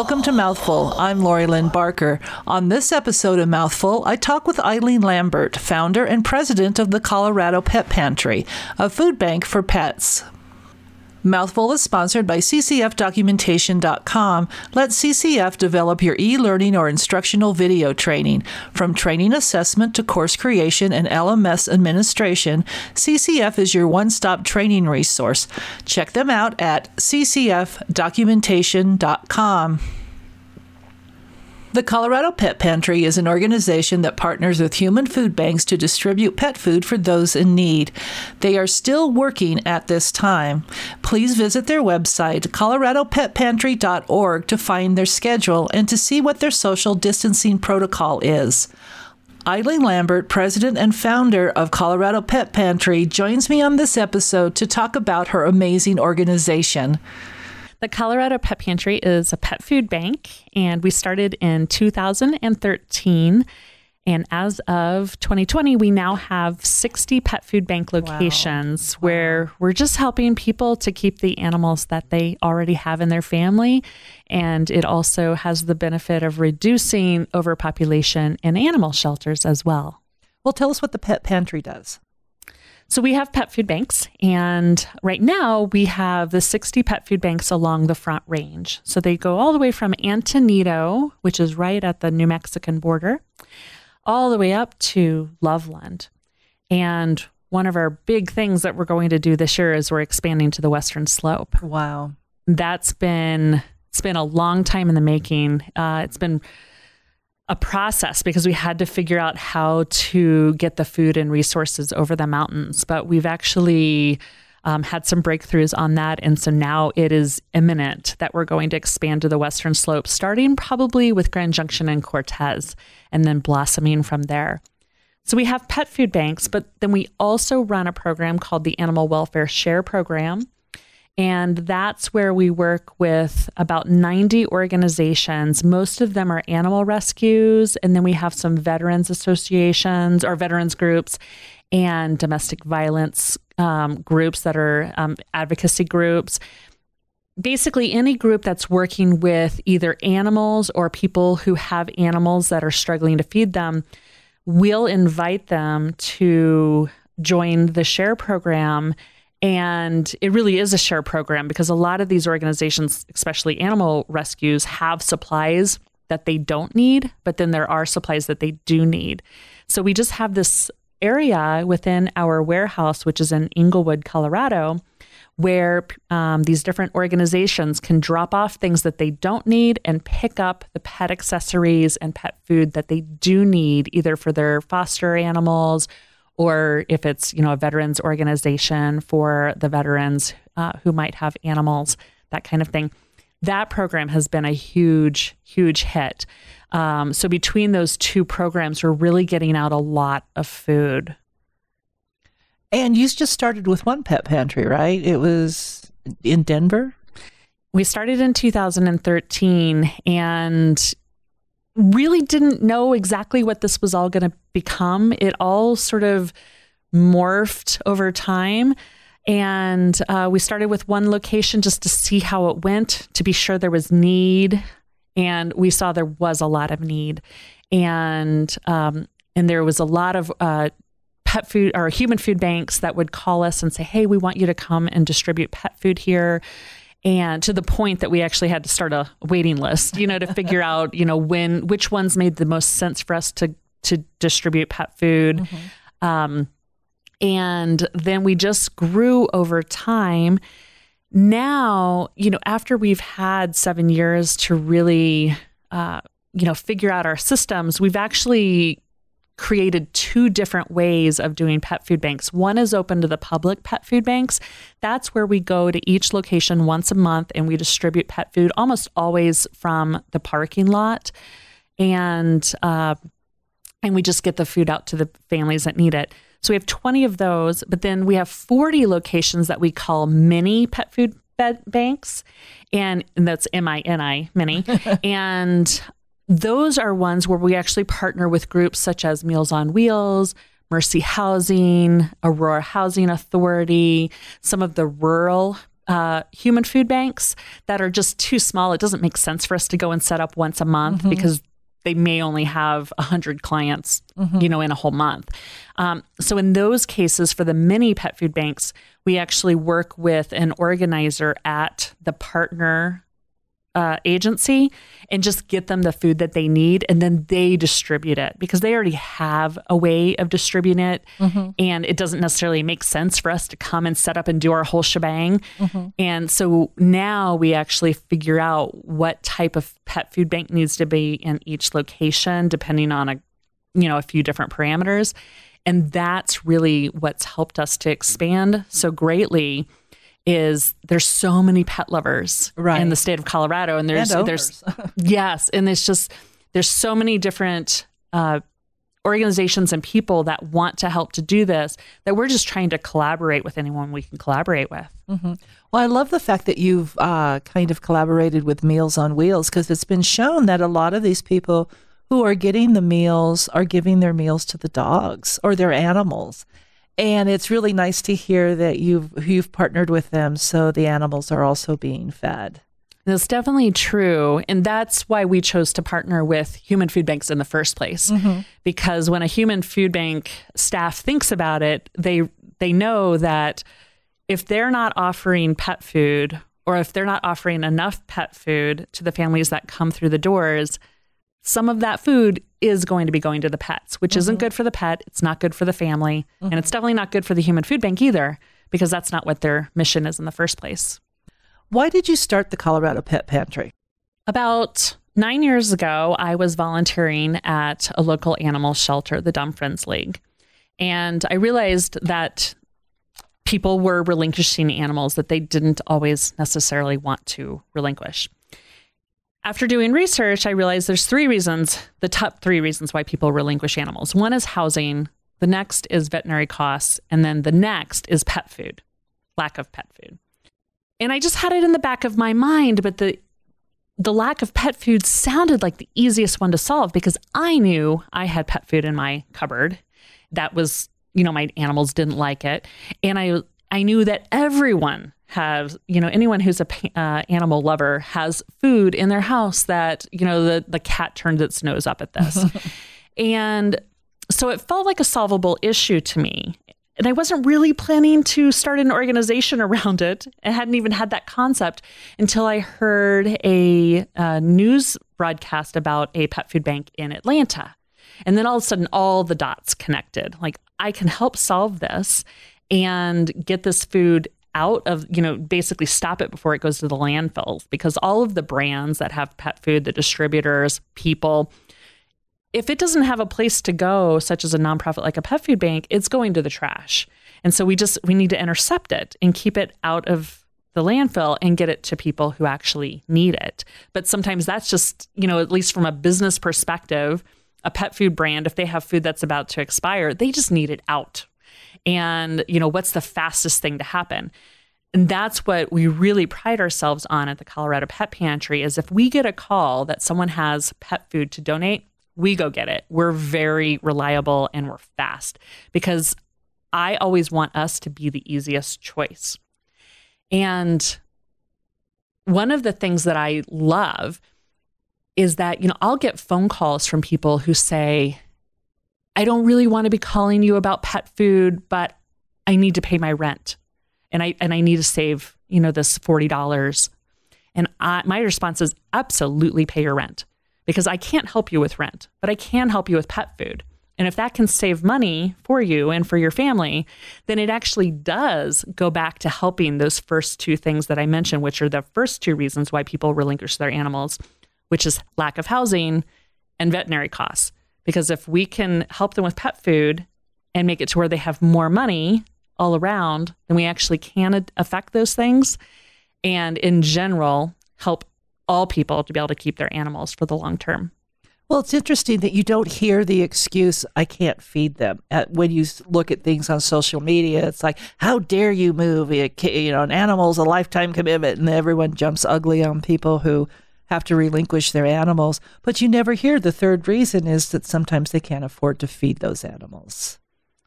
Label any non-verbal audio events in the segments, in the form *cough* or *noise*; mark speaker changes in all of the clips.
Speaker 1: Welcome to Mouthful. I'm Lori Lynn Barker. On this episode of Mouthful, I talk with Eileen Lambert, founder and president of the Colorado Pet Pantry, a food bank for pets. Mouthful is sponsored by ccfdocumentation.com. Let CCF develop your e learning or instructional video training. From training assessment to course creation and LMS administration, CCF is your one stop training resource. Check them out at ccfdocumentation.com. The Colorado Pet Pantry is an organization that partners with human food banks to distribute pet food for those in need. They are still working at this time. Please visit their website, coloradopetpantry.org, to find their schedule and to see what their social distancing protocol is. Eileen Lambert, president and founder of Colorado Pet Pantry, joins me on this episode to talk about her amazing organization.
Speaker 2: The Colorado Pet Pantry is a pet food bank, and we started in 2013. And as of 2020, we now have 60 pet food bank locations wow. where wow. we're just helping people to keep the animals that they already have in their family. And it also has the benefit of reducing overpopulation in animal shelters as well.
Speaker 1: Well, tell us what the Pet Pantry does.
Speaker 2: So we have pet food banks, and right now we have the 60 pet food banks along the Front Range. So they go all the way from Antonito, which is right at the New Mexican border, all the way up to Loveland. And one of our big things that we're going to do this year is we're expanding to the Western Slope.
Speaker 1: Wow.
Speaker 2: That's been it's been a long time in the making. Uh, it's been a process because we had to figure out how to get the food and resources over the mountains. But we've actually um, had some breakthroughs on that. And so now it is imminent that we're going to expand to the Western Slope, starting probably with Grand Junction and Cortez, and then blossoming from there. So we have pet food banks, but then we also run a program called the Animal Welfare Share Program. And that's where we work with about 90 organizations. Most of them are animal rescues. And then we have some veterans associations or veterans groups and domestic violence um, groups that are um, advocacy groups. Basically, any group that's working with either animals or people who have animals that are struggling to feed them, we'll invite them to join the share program and it really is a share program because a lot of these organizations, especially animal rescues, have supplies that they don't need, but then there are supplies that they do need. So we just have this area within our warehouse, which is in Englewood, Colorado, where um, these different organizations can drop off things that they don't need and pick up the pet accessories and pet food that they do need, either for their foster animals or if it's you know a veterans organization for the veterans uh, who might have animals, that kind of thing. That program has been a huge, huge hit. Um, so between those two programs, we're really getting out a lot of food.
Speaker 1: And you just started with one pet pantry, right? It was in Denver.
Speaker 2: We started in 2013, and really didn't know exactly what this was all going to become. It all sort of morphed over time. And uh, we started with one location just to see how it went, to be sure there was need. And we saw there was a lot of need. And, um, and there was a lot of uh, pet food or human food banks that would call us and say, hey, we want you to come and distribute pet food here and to the point that we actually had to start a waiting list you know to figure *laughs* out you know when which ones made the most sense for us to to distribute pet food mm-hmm. um, and then we just grew over time now you know after we've had seven years to really uh, you know figure out our systems we've actually created two different ways of doing pet food banks. One is open to the public pet food banks. That's where we go to each location once a month and we distribute pet food almost always from the parking lot. And, uh, and we just get the food out to the families that need it. So we have 20 of those, but then we have 40 locations that we call mini pet food bed banks. And, and that's M I N I, mini. *laughs* and those are ones where we actually partner with groups such as Meals on Wheels, Mercy Housing, Aurora Housing Authority, some of the rural uh, human food banks that are just too small. It doesn't make sense for us to go and set up once a month mm-hmm. because they may only have 100 clients mm-hmm. you know in a whole month um, so in those cases for the mini pet food banks we actually work with an organizer at the partner uh, agency and just get them the food that they need and then they distribute it because they already have a way of distributing it mm-hmm. and it doesn't necessarily make sense for us to come and set up and do our whole shebang mm-hmm. and so now we actually figure out what type of pet food bank needs to be in each location depending on a you know a few different parameters and that's really what's helped us to expand so greatly is there's so many pet lovers right. in the state of Colorado, and there's
Speaker 1: and
Speaker 2: there's *laughs* yes, and it's just there's so many different uh, organizations and people that want to help to do this that we're just trying to collaborate with anyone we can collaborate with.
Speaker 1: Mm-hmm. Well, I love the fact that you've uh, kind of collaborated with Meals on Wheels because it's been shown that a lot of these people who are getting the meals are giving their meals to the dogs or their animals. And it's really nice to hear that you've you've partnered with them so the animals are also being fed.
Speaker 2: That's definitely true. And that's why we chose to partner with human food banks in the first place. Mm-hmm. Because when a human food bank staff thinks about it, they they know that if they're not offering pet food or if they're not offering enough pet food to the families that come through the doors, some of that food is going to be going to the pets, which mm-hmm. isn't good for the pet. It's not good for the family. Mm-hmm. And it's definitely not good for the human food bank either, because that's not what their mission is in the first place.
Speaker 1: Why did you start the Colorado Pet Pantry?
Speaker 2: About nine years ago, I was volunteering at a local animal shelter, the Dumb Friends League. And I realized that people were relinquishing animals that they didn't always necessarily want to relinquish. After doing research, I realized there's three reasons, the top three reasons why people relinquish animals. One is housing, the next is veterinary costs, and then the next is pet food, lack of pet food. And I just had it in the back of my mind, but the the lack of pet food sounded like the easiest one to solve because I knew I had pet food in my cupboard. That was, you know, my animals didn't like it, and I I knew that everyone have you know anyone who's a uh, animal lover has food in their house that you know the the cat turned its nose up at this. *laughs* And so it felt like a solvable issue to me. And i wasn't really planning to start an organization *laughs* around it. I hadn't even had that concept until i heard a, a news broadcast about a pet food bank in atlanta. And then all of a sudden all the dots connected. Like i can help solve this and get this food out of, you know, basically stop it before it goes to the landfills because all of the brands that have pet food, the distributors, people, if it doesn't have a place to go, such as a nonprofit like a pet food bank, it's going to the trash. And so we just we need to intercept it and keep it out of the landfill and get it to people who actually need it. But sometimes that's just, you know, at least from a business perspective, a pet food brand, if they have food that's about to expire, they just need it out and you know what's the fastest thing to happen and that's what we really pride ourselves on at the Colorado Pet Pantry is if we get a call that someone has pet food to donate, we go get it. We're very reliable and we're fast because I always want us to be the easiest choice. And one of the things that I love is that, you know, I'll get phone calls from people who say, I don't really want to be calling you about pet food, but I need to pay my rent and I and I need to save, you know, this $40. And I, my response is absolutely pay your rent because I can't help you with rent, but I can help you with pet food. And if that can save money for you and for your family, then it actually does go back to helping those first two things that I mentioned, which are the first two reasons why people relinquish their animals, which is lack of housing and veterinary costs. Because if we can help them with pet food and make it to where they have more money all around, then we actually can affect those things. And in general, help all people to be able to keep their animals for the long term.
Speaker 1: Well, it's interesting that you don't hear the excuse, I can't feed them. when you look at things on social media, it's like, how dare you move? You know, an animal's a lifetime commitment, and everyone jumps ugly on people who have to relinquish their animals. But you never hear the third reason is that sometimes they can't afford to feed those animals.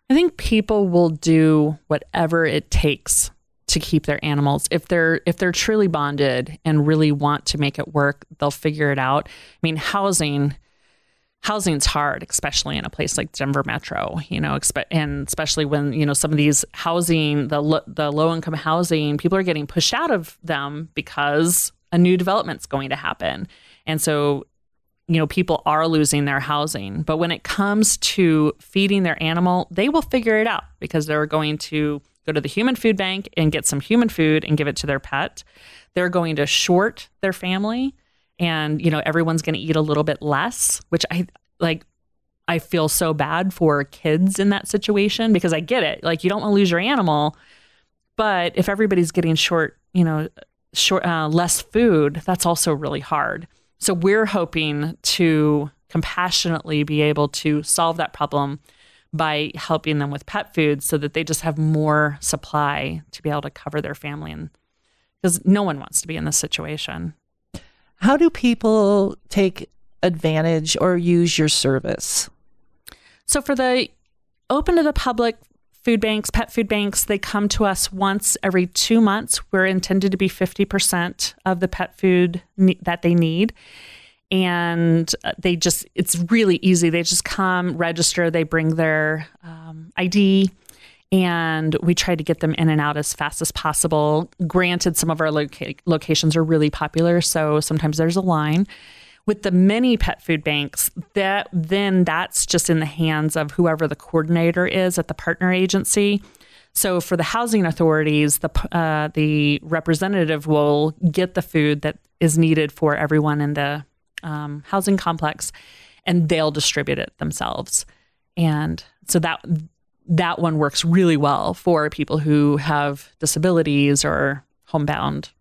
Speaker 2: I think people will do whatever it takes to keep their animals. If they're if they're truly bonded and really want to make it work, they'll figure it out. I mean, housing housing's hard, especially in a place like Denver Metro, you know, and especially when, you know, some of these housing, the lo- the low income housing, people are getting pushed out of them because a new development's going to happen. And so you know people are losing their housing. But when it comes to feeding their animal they will figure it out because they're going to go to the human food bank and get some human food and give it to their pet. They're going to short their family and you know everyone's going to eat a little bit less which i like i feel so bad for kids in that situation because i get it. Like you don't want to lose your animal but if everybody's getting short you know short uh, less food that's also really hard so we're hoping to compassionately be able to solve that problem by helping them with pet food so that they just have more supply to be able to cover their family and because no one wants to be in this situation.
Speaker 1: How do people take advantage or use your service?
Speaker 2: So for the open to the public food banks, pet food banks, they come to us once every two months. We're intended to be 50% of the pet food ne- that they need. And uh, they just, it's really easy. They just come, register, they bring their um, ID, and we try to get them in and out as fast as possible. Granted, some of our loca- locations are really popular, so sometimes there's a line with the many pet food banks that then that's just in the hands of whoever the coordinator is at the partner agency. So for the housing authorities the uh, the representative will get the food that is needed for everyone in the um, housing complex and they'll distribute it themselves. And so that that one works really well for people who have disabilities or homebound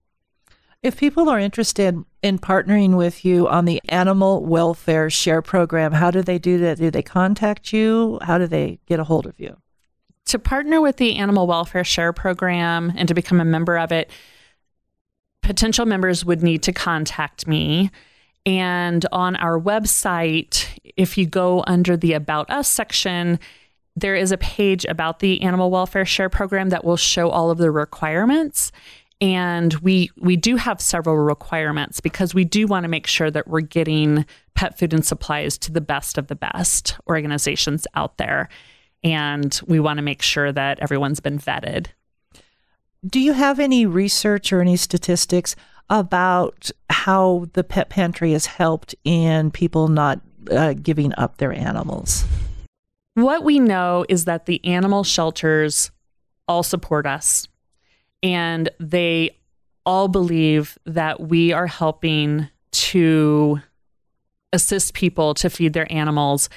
Speaker 1: if people are interested in partnering with you on the animal welfare share program, how do they do that? Do they contact you? How do they get a hold of you?
Speaker 2: To partner with the animal welfare share program and to become a member of it, potential members would need to contact me. And on our website, if you go under the About Us section, there is a page about the animal welfare share program that will show all of the requirements and we we do have several requirements because we do want to make sure that we're getting pet food and supplies to the best of the best organizations out there. And we want to make sure that everyone's been vetted.
Speaker 1: Do you have any research or any statistics about how the pet pantry has helped in people not uh, giving up their animals?
Speaker 2: What we know is that the animal shelters all support us and they all believe that we are helping to assist people to feed their animals.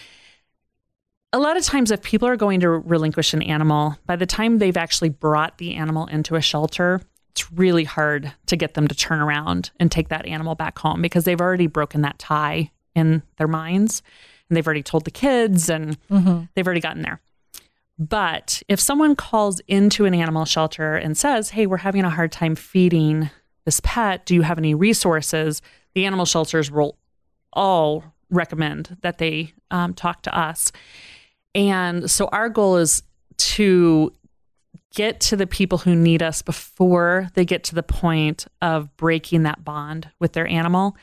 Speaker 2: A lot of times, if people are going to relinquish an animal, by the time they've actually brought the animal into a shelter, it's really hard to get them to turn around and take that animal back home because they've already broken that tie in their minds and they've already told the kids and mm-hmm. they've already gotten there. But if someone calls into an animal shelter and says, Hey, we're having a hard time feeding this pet, do you have any resources? The animal shelters will all recommend that they um, talk to us. And so our goal is to get to the people who need us before they get to the point of breaking that bond with their animal.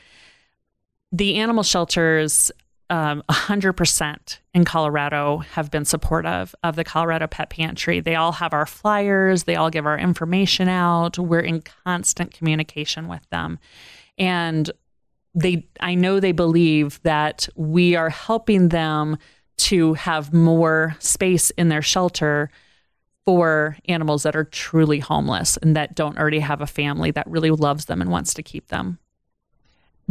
Speaker 2: The animal shelters um, 100% in Colorado have been supportive of the Colorado Pet Pantry. They all have our flyers, they all give our information out. We're in constant communication with them. And they I know they believe that we are helping them to have more space in their shelter for animals that are truly homeless and that don't already have a family that really loves them and wants to keep them.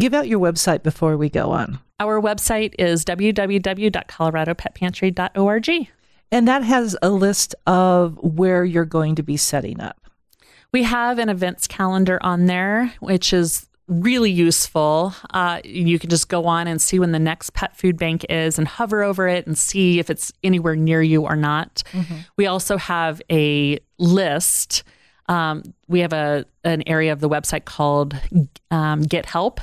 Speaker 1: Give out your website before we go on.
Speaker 2: Our website is www.coloradopetpantry.org.
Speaker 1: And that has a list of where you're going to be setting up.
Speaker 2: We have an events calendar on there, which is really useful. Uh, you can just go on and see when the next pet food bank is and hover over it and see if it's anywhere near you or not. Mm-hmm. We also have a list. Um, we have a an area of the website called um, Get Help,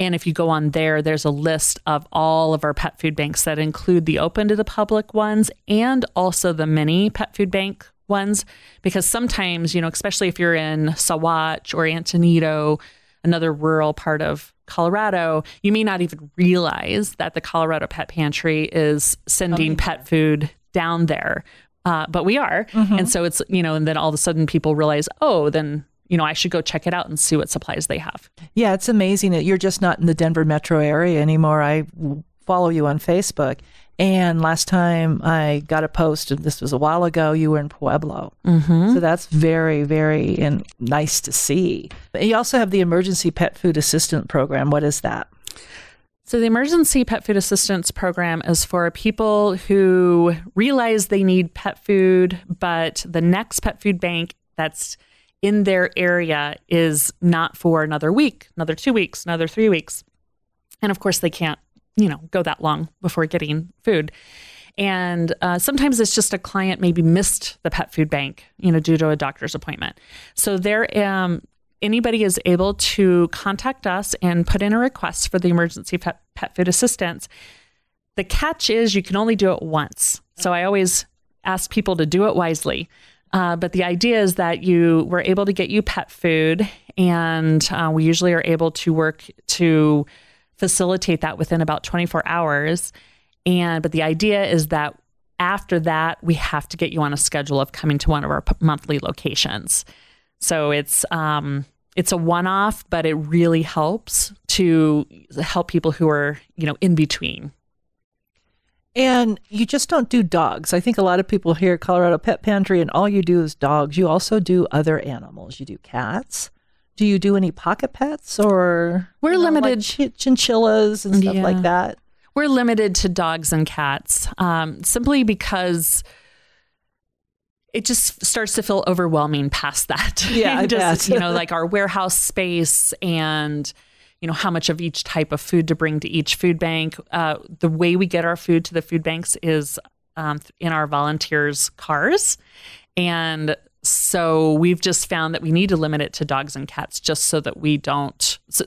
Speaker 2: and if you go on there, there's a list of all of our pet food banks that include the open to the public ones and also the mini pet food bank ones because sometimes, you know, especially if you're in Saguache or Antonito, another rural part of Colorado, you may not even realize that the Colorado Pet Pantry is sending pet food down there. Uh, but we are. And so it's, you know, and then all of a sudden people realize, oh, then, you know, I should go check it out and see what supplies they have.
Speaker 1: Yeah, it's amazing that you're just not in the Denver metro area anymore. I follow you on Facebook. And last time I got a post, and this was a while ago, you were in Pueblo. Mm-hmm. So that's very, very in, nice to see. But you also have the Emergency Pet Food Assistance Program. What is that?
Speaker 2: So, the Emergency Pet Food Assistance Program is for people who realize they need pet food, but the next pet food bank that's in their area is not for another week, another two weeks, another three weeks. And of course, they can't, you know, go that long before getting food. And uh, sometimes it's just a client maybe missed the pet food bank, you know, due to a doctor's appointment. So there, um, anybody is able to contact us and put in a request for the emergency pet, pet food assistance. The catch is you can only do it once. So I always ask people to do it wisely. Uh, but the idea is that you we're able to get you pet food, and uh, we usually are able to work to facilitate that within about 24 hours. And but the idea is that after that, we have to get you on a schedule of coming to one of our p- monthly locations. So it's um, it's a one-off, but it really helps to help people who are you know in between.
Speaker 1: And you just don't do dogs. I think a lot of people hear Colorado Pet Pantry and all you do is dogs. You also do other animals. You do cats. Do you do any pocket pets or
Speaker 2: We're
Speaker 1: you know, like
Speaker 2: limited-
Speaker 1: chinchillas and stuff
Speaker 2: Yeah.
Speaker 1: like that?
Speaker 2: We're limited to dogs and cats um, simply because it just starts to feel overwhelming past that. *laughs*
Speaker 1: Yeah, I
Speaker 2: just,
Speaker 1: bet.
Speaker 2: you know, *laughs* like our warehouse space and you know how much of each type of food to bring to each food bank. Uh, the way we get our food to the food banks is um, in our volunteers' cars, and so we've just found that we need to limit it to dogs and cats just so that we don't so,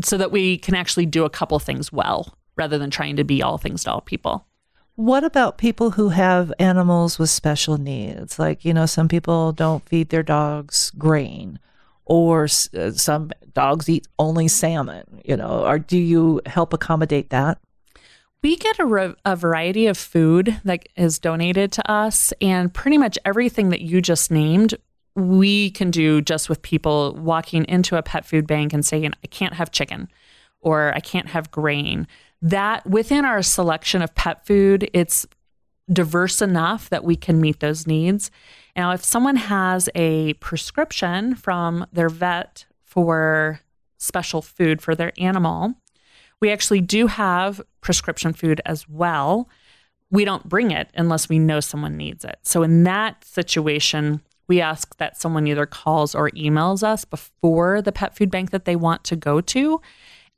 Speaker 2: so that we can actually do a couple things well rather than trying to be all things to all people.
Speaker 1: What about people who have animals with special needs? Like, you know, some people don't feed their dogs grain, or uh, some dogs eat only salmon, you know, or do you help accommodate that?
Speaker 2: We get a, re- a variety of food that is donated to us, and pretty much everything that you just named, we can do just with people walking into a pet food bank and saying, I can't have chicken or I can't have grain. That within our selection of pet food, it's diverse enough that we can meet those needs. Now, if someone has a prescription from their vet for special food for their animal, we actually do have prescription food as well. We don't bring it unless we know someone needs it. So, in that situation, we ask that someone either calls or emails us before the pet food bank that they want to go to.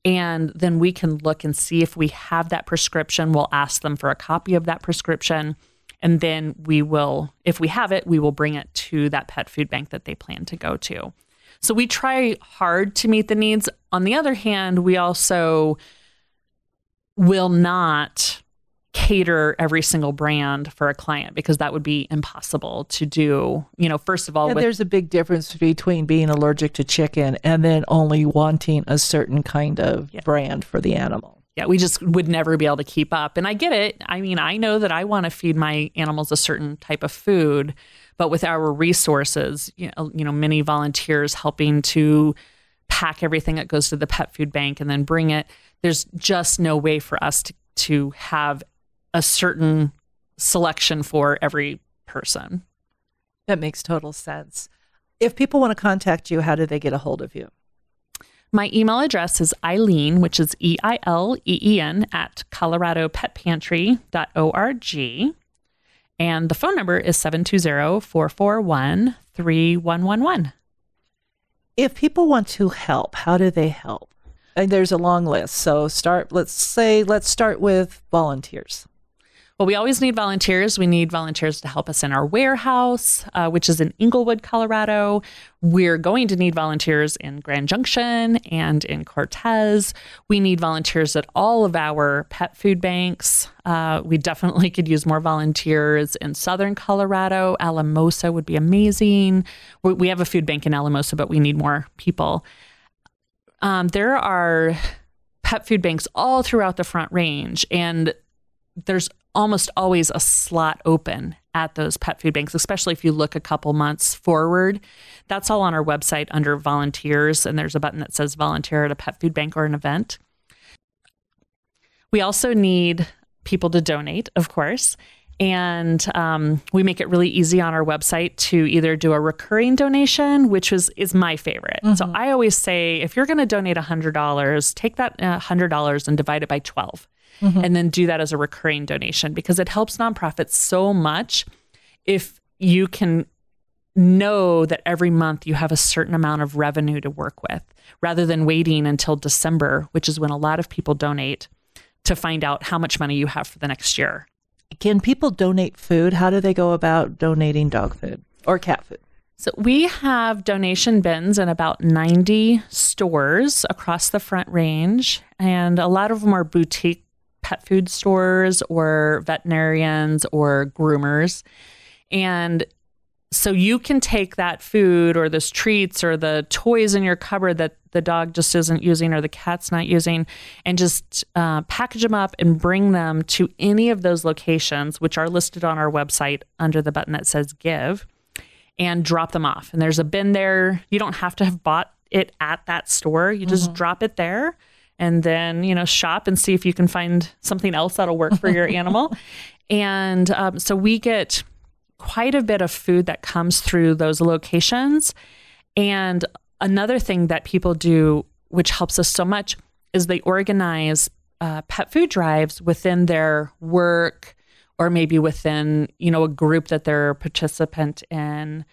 Speaker 2: And then we can look and see if we have that prescription. We'll ask them for a copy of that prescription. And then we will, if we have it, we will bring it to that pet food bank that they plan to go to. So we try hard to meet the needs. On the other hand, we also will not cater every single brand for a client because that would be impossible to do. You know, first of all, with
Speaker 1: there's a big difference between being allergic to chicken and then only wanting a certain kind of brand for the animal.
Speaker 2: yeah, we just would never be able to keep up. And I get it. I mean, I know that I want to feed my animals a certain type of food, but with our resources, you know, you know, many volunteers helping to pack everything that goes to the pet food bank and then bring it, there's just no way for us to to have a certain selection for every person.
Speaker 1: That makes total sense. If people want to contact you, how do they get a hold of you?
Speaker 2: My email address is Eileen, which is E I L E E N, at coloradopetpantry.org. And the phone number is 720 441 3111.
Speaker 1: If people want to help, how do they help? And there's a long list. So start let's say let's start with volunteers.
Speaker 2: Well, we always need volunteers. We need volunteers to help us in our warehouse, uh, which is in Englewood, Colorado. We're going to need volunteers in Grand Junction and in Cortez. We need volunteers at all of our pet food banks. Uh, we definitely could use more volunteers in Southern Colorado. Alamosa would be amazing. We, we have a food bank in Alamosa, but we need more people. Um, there are pet food banks all throughout the Front Range, and there's almost always a slot open at those pet food banks, especially if you look a couple months forward. That's all on our website under volunteers, and there's a button that says volunteer at a pet food bank or an event. We also need people to donate, of course. And um, we make it really easy on our website to either do a recurring donation, which is is my favorite. Mm-hmm. So I always say, if you're going to donate hundred dollars, take that hundred dollars and divide it by twelve mm-hmm. and then do that as a recurring donation because it helps nonprofits so much if you can know that every month you have a certain amount of revenue to work with rather than waiting until December, which is when a lot of people donate to find out how much money you have for the next year.
Speaker 1: Can people donate food? How do they go about donating dog food or cat food?
Speaker 2: So we have donation bins in about 90 stores across the Front Range, and a lot of them are boutique pet food stores or veterinarians or groomers. And so you can take that food or those treats or the toys in your cupboard that the dog just isn't using or the cat's not using and just uh, package them up and bring them to any of those locations, which are listed on our website under the button that says give, and drop them off. And there's a bin there. You don't have to have bought it at that store, you just mm-hmm. drop it there and then you know shop and see if you can find something else that'll work for your *laughs* animal. And um, so we get quite a bit of food that comes through those locations. And another thing that people do which helps us so much is they organize uh, pet food drives within their work or maybe within you know a group that they're a participant in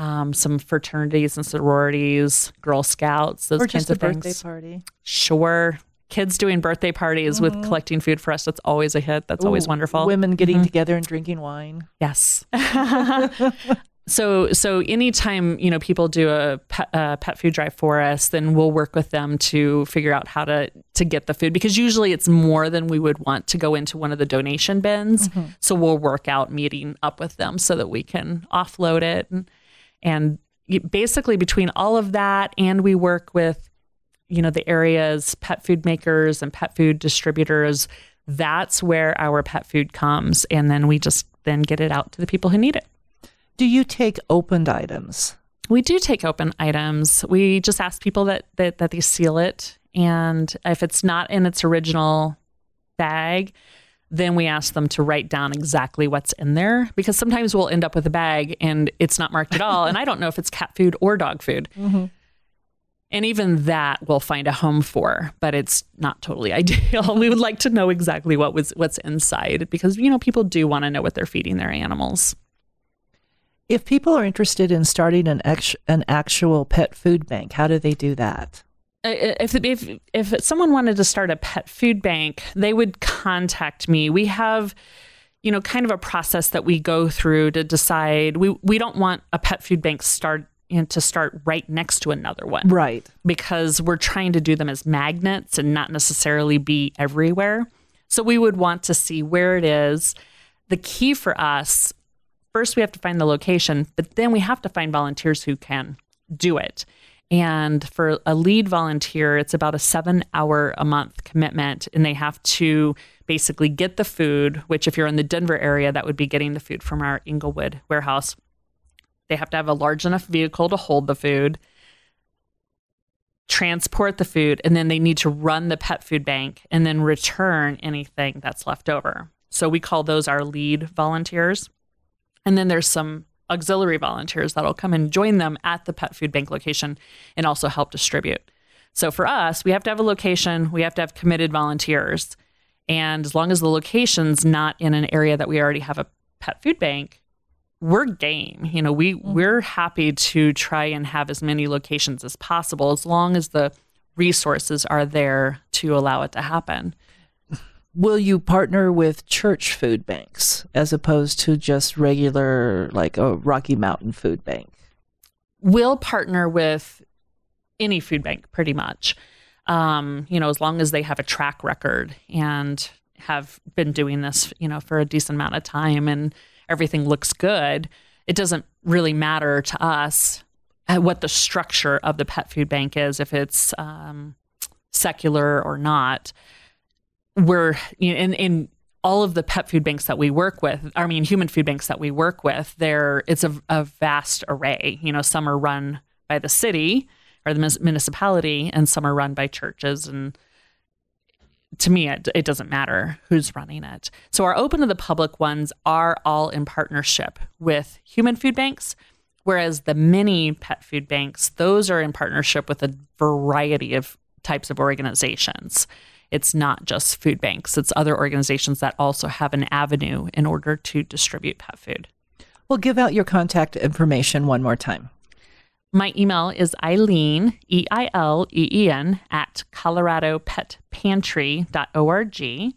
Speaker 2: um, some fraternities and sororities, Girl Scouts, those
Speaker 1: or
Speaker 2: kinds
Speaker 1: of
Speaker 2: things.
Speaker 1: birthday party.
Speaker 2: Sure. Kids doing birthday parties mm-hmm. with collecting food for us. That's always a hit. That's Ooh, always wonderful.
Speaker 1: Women getting mm-hmm. together and drinking wine.
Speaker 2: Yes. *laughs* so so anytime you know people do a pet, a pet, food drive for us then we'll work with them to figure out how to to get the food because usually it's more than we would want to go into one of the donation bins mm-hmm. so we'll work out meeting up with them so that we can offload it and and basically, between all of that, and we work with, you know, the area's pet food makers and pet food distributors. That's where our pet food comes, and then we just then get it out to the people who need it.
Speaker 1: Do you take opened items?
Speaker 2: We do take open items. We just ask people that that, that they seal it, and if it's not in its original bag, then we ask them to write down exactly what's in there because sometimes we'll end up with a bag and it's not marked at all. and I don't know if it's cat food or dog food. *laughs* Mm-hmm. And even that we'll find a home for, but it's not totally *laughs* ideal. we would like to know exactly what was what's inside because you know people do want to know what they're feeding their animals.
Speaker 1: If people are interested in starting an ex- an actual pet food bank, how do they do that?
Speaker 2: Uh, if if if someone wanted to start a pet food bank, they would contact me. We have you know kind of a process that we go through to decide we we don't want a pet food bank start you know, to start right next to another one.
Speaker 1: Right.
Speaker 2: Because we're trying to do them as magnets and not necessarily be everywhere. So we would want to see where it is. The key for us, first we have to find the location, but then we have to find volunteers who can do it. And for a lead volunteer, it's about a seven hour a month commitment. And they have to basically get the food, which, if you're in the Denver area, that would be getting the food from our Englewood warehouse. They have to have a large enough vehicle to hold the food, transport the food, and then they need to run the pet food bank and then return anything that's left over. So we call those our lead volunteers. And then there's some auxiliary volunteers that'll come and join them at the pet food bank location and also help distribute. So for us, we have to have a location, we have to have committed volunteers. And as long as the location's not in an area that we already have a pet food bank, we're game. You know, we mm-hmm. we're happy to try and have as many locations as possible as long as the resources are there to allow it to happen
Speaker 1: will you partner with church food banks as opposed to just regular, like a Rocky Mountain food bank?
Speaker 2: We'll partner with any food bank pretty much. Um, you know, as long as they have a track record and have been doing this, you know, for a decent amount of time and everything looks good, it doesn't really matter to us what the structure of the pet food bank is, if it's um, secular or not. We're you know, in in all of the pet food banks that we work with, I mean human food banks that we work with, there it's a, a vast array. You know, some are run by the city or the municipality, and some are run by churches and to me, it, it, doesn't matter who's running it. So, our open to the public ones are all in partnership with human food banks, whereas the mini pet food banks, those are in partnership with a variety of types of organizations. It's not just food banks, it's other organizations that also have an avenue in order to distribute pet food.
Speaker 1: Well, give out your contact information one more time.
Speaker 2: My email is Eileen, E I L E E N, at coloradopetpantry.org.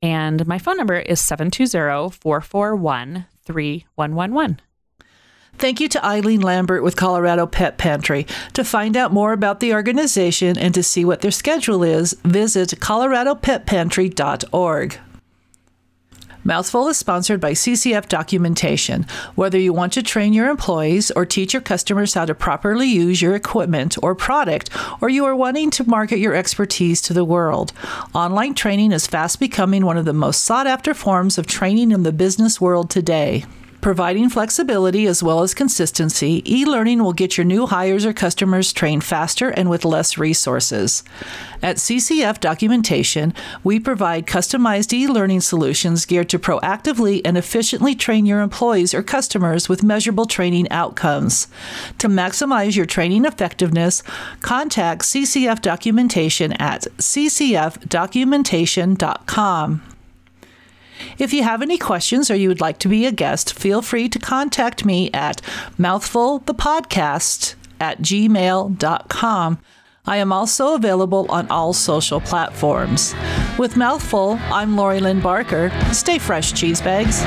Speaker 2: And my phone number is 720 441 3111.
Speaker 1: Thank you to Eileen Lambert with Colorado Pet Pantry. To find out more about the organization and to see what their schedule is, visit coloradopetpantry.org. Mouthful is sponsored by CCF Documentation. Whether you want to train your employees or teach your customers how to properly use your equipment or product, or you are wanting to market your expertise to the world, online training is fast becoming one of the most sought after forms of training in the business world today. Providing flexibility as well as consistency, e learning will get your new hires or customers trained faster and with less resources. At CCF Documentation, we provide customized e learning solutions geared to proactively and efficiently train your employees or customers with measurable training outcomes. To maximize your training effectiveness, contact CCF Documentation at ccfdocumentation.com. If you have any questions or you would like to be a guest, feel free to contact me at mouthfulthepodcast at gmail.com. I am also available on all social platforms. With Mouthful, I'm Lori Lynn Barker. Stay fresh, cheese bags.